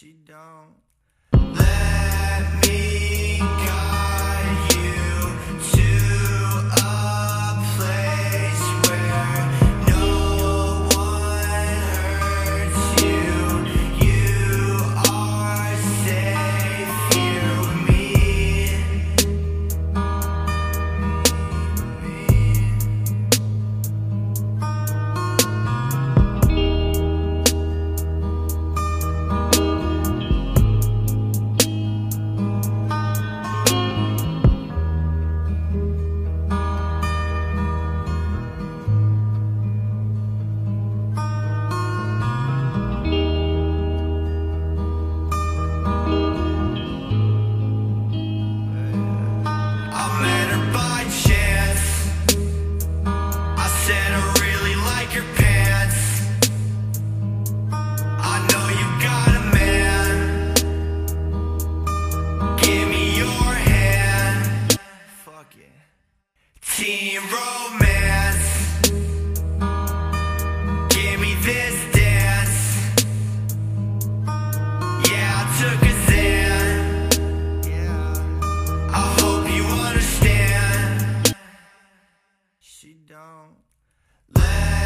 She don't. Let me let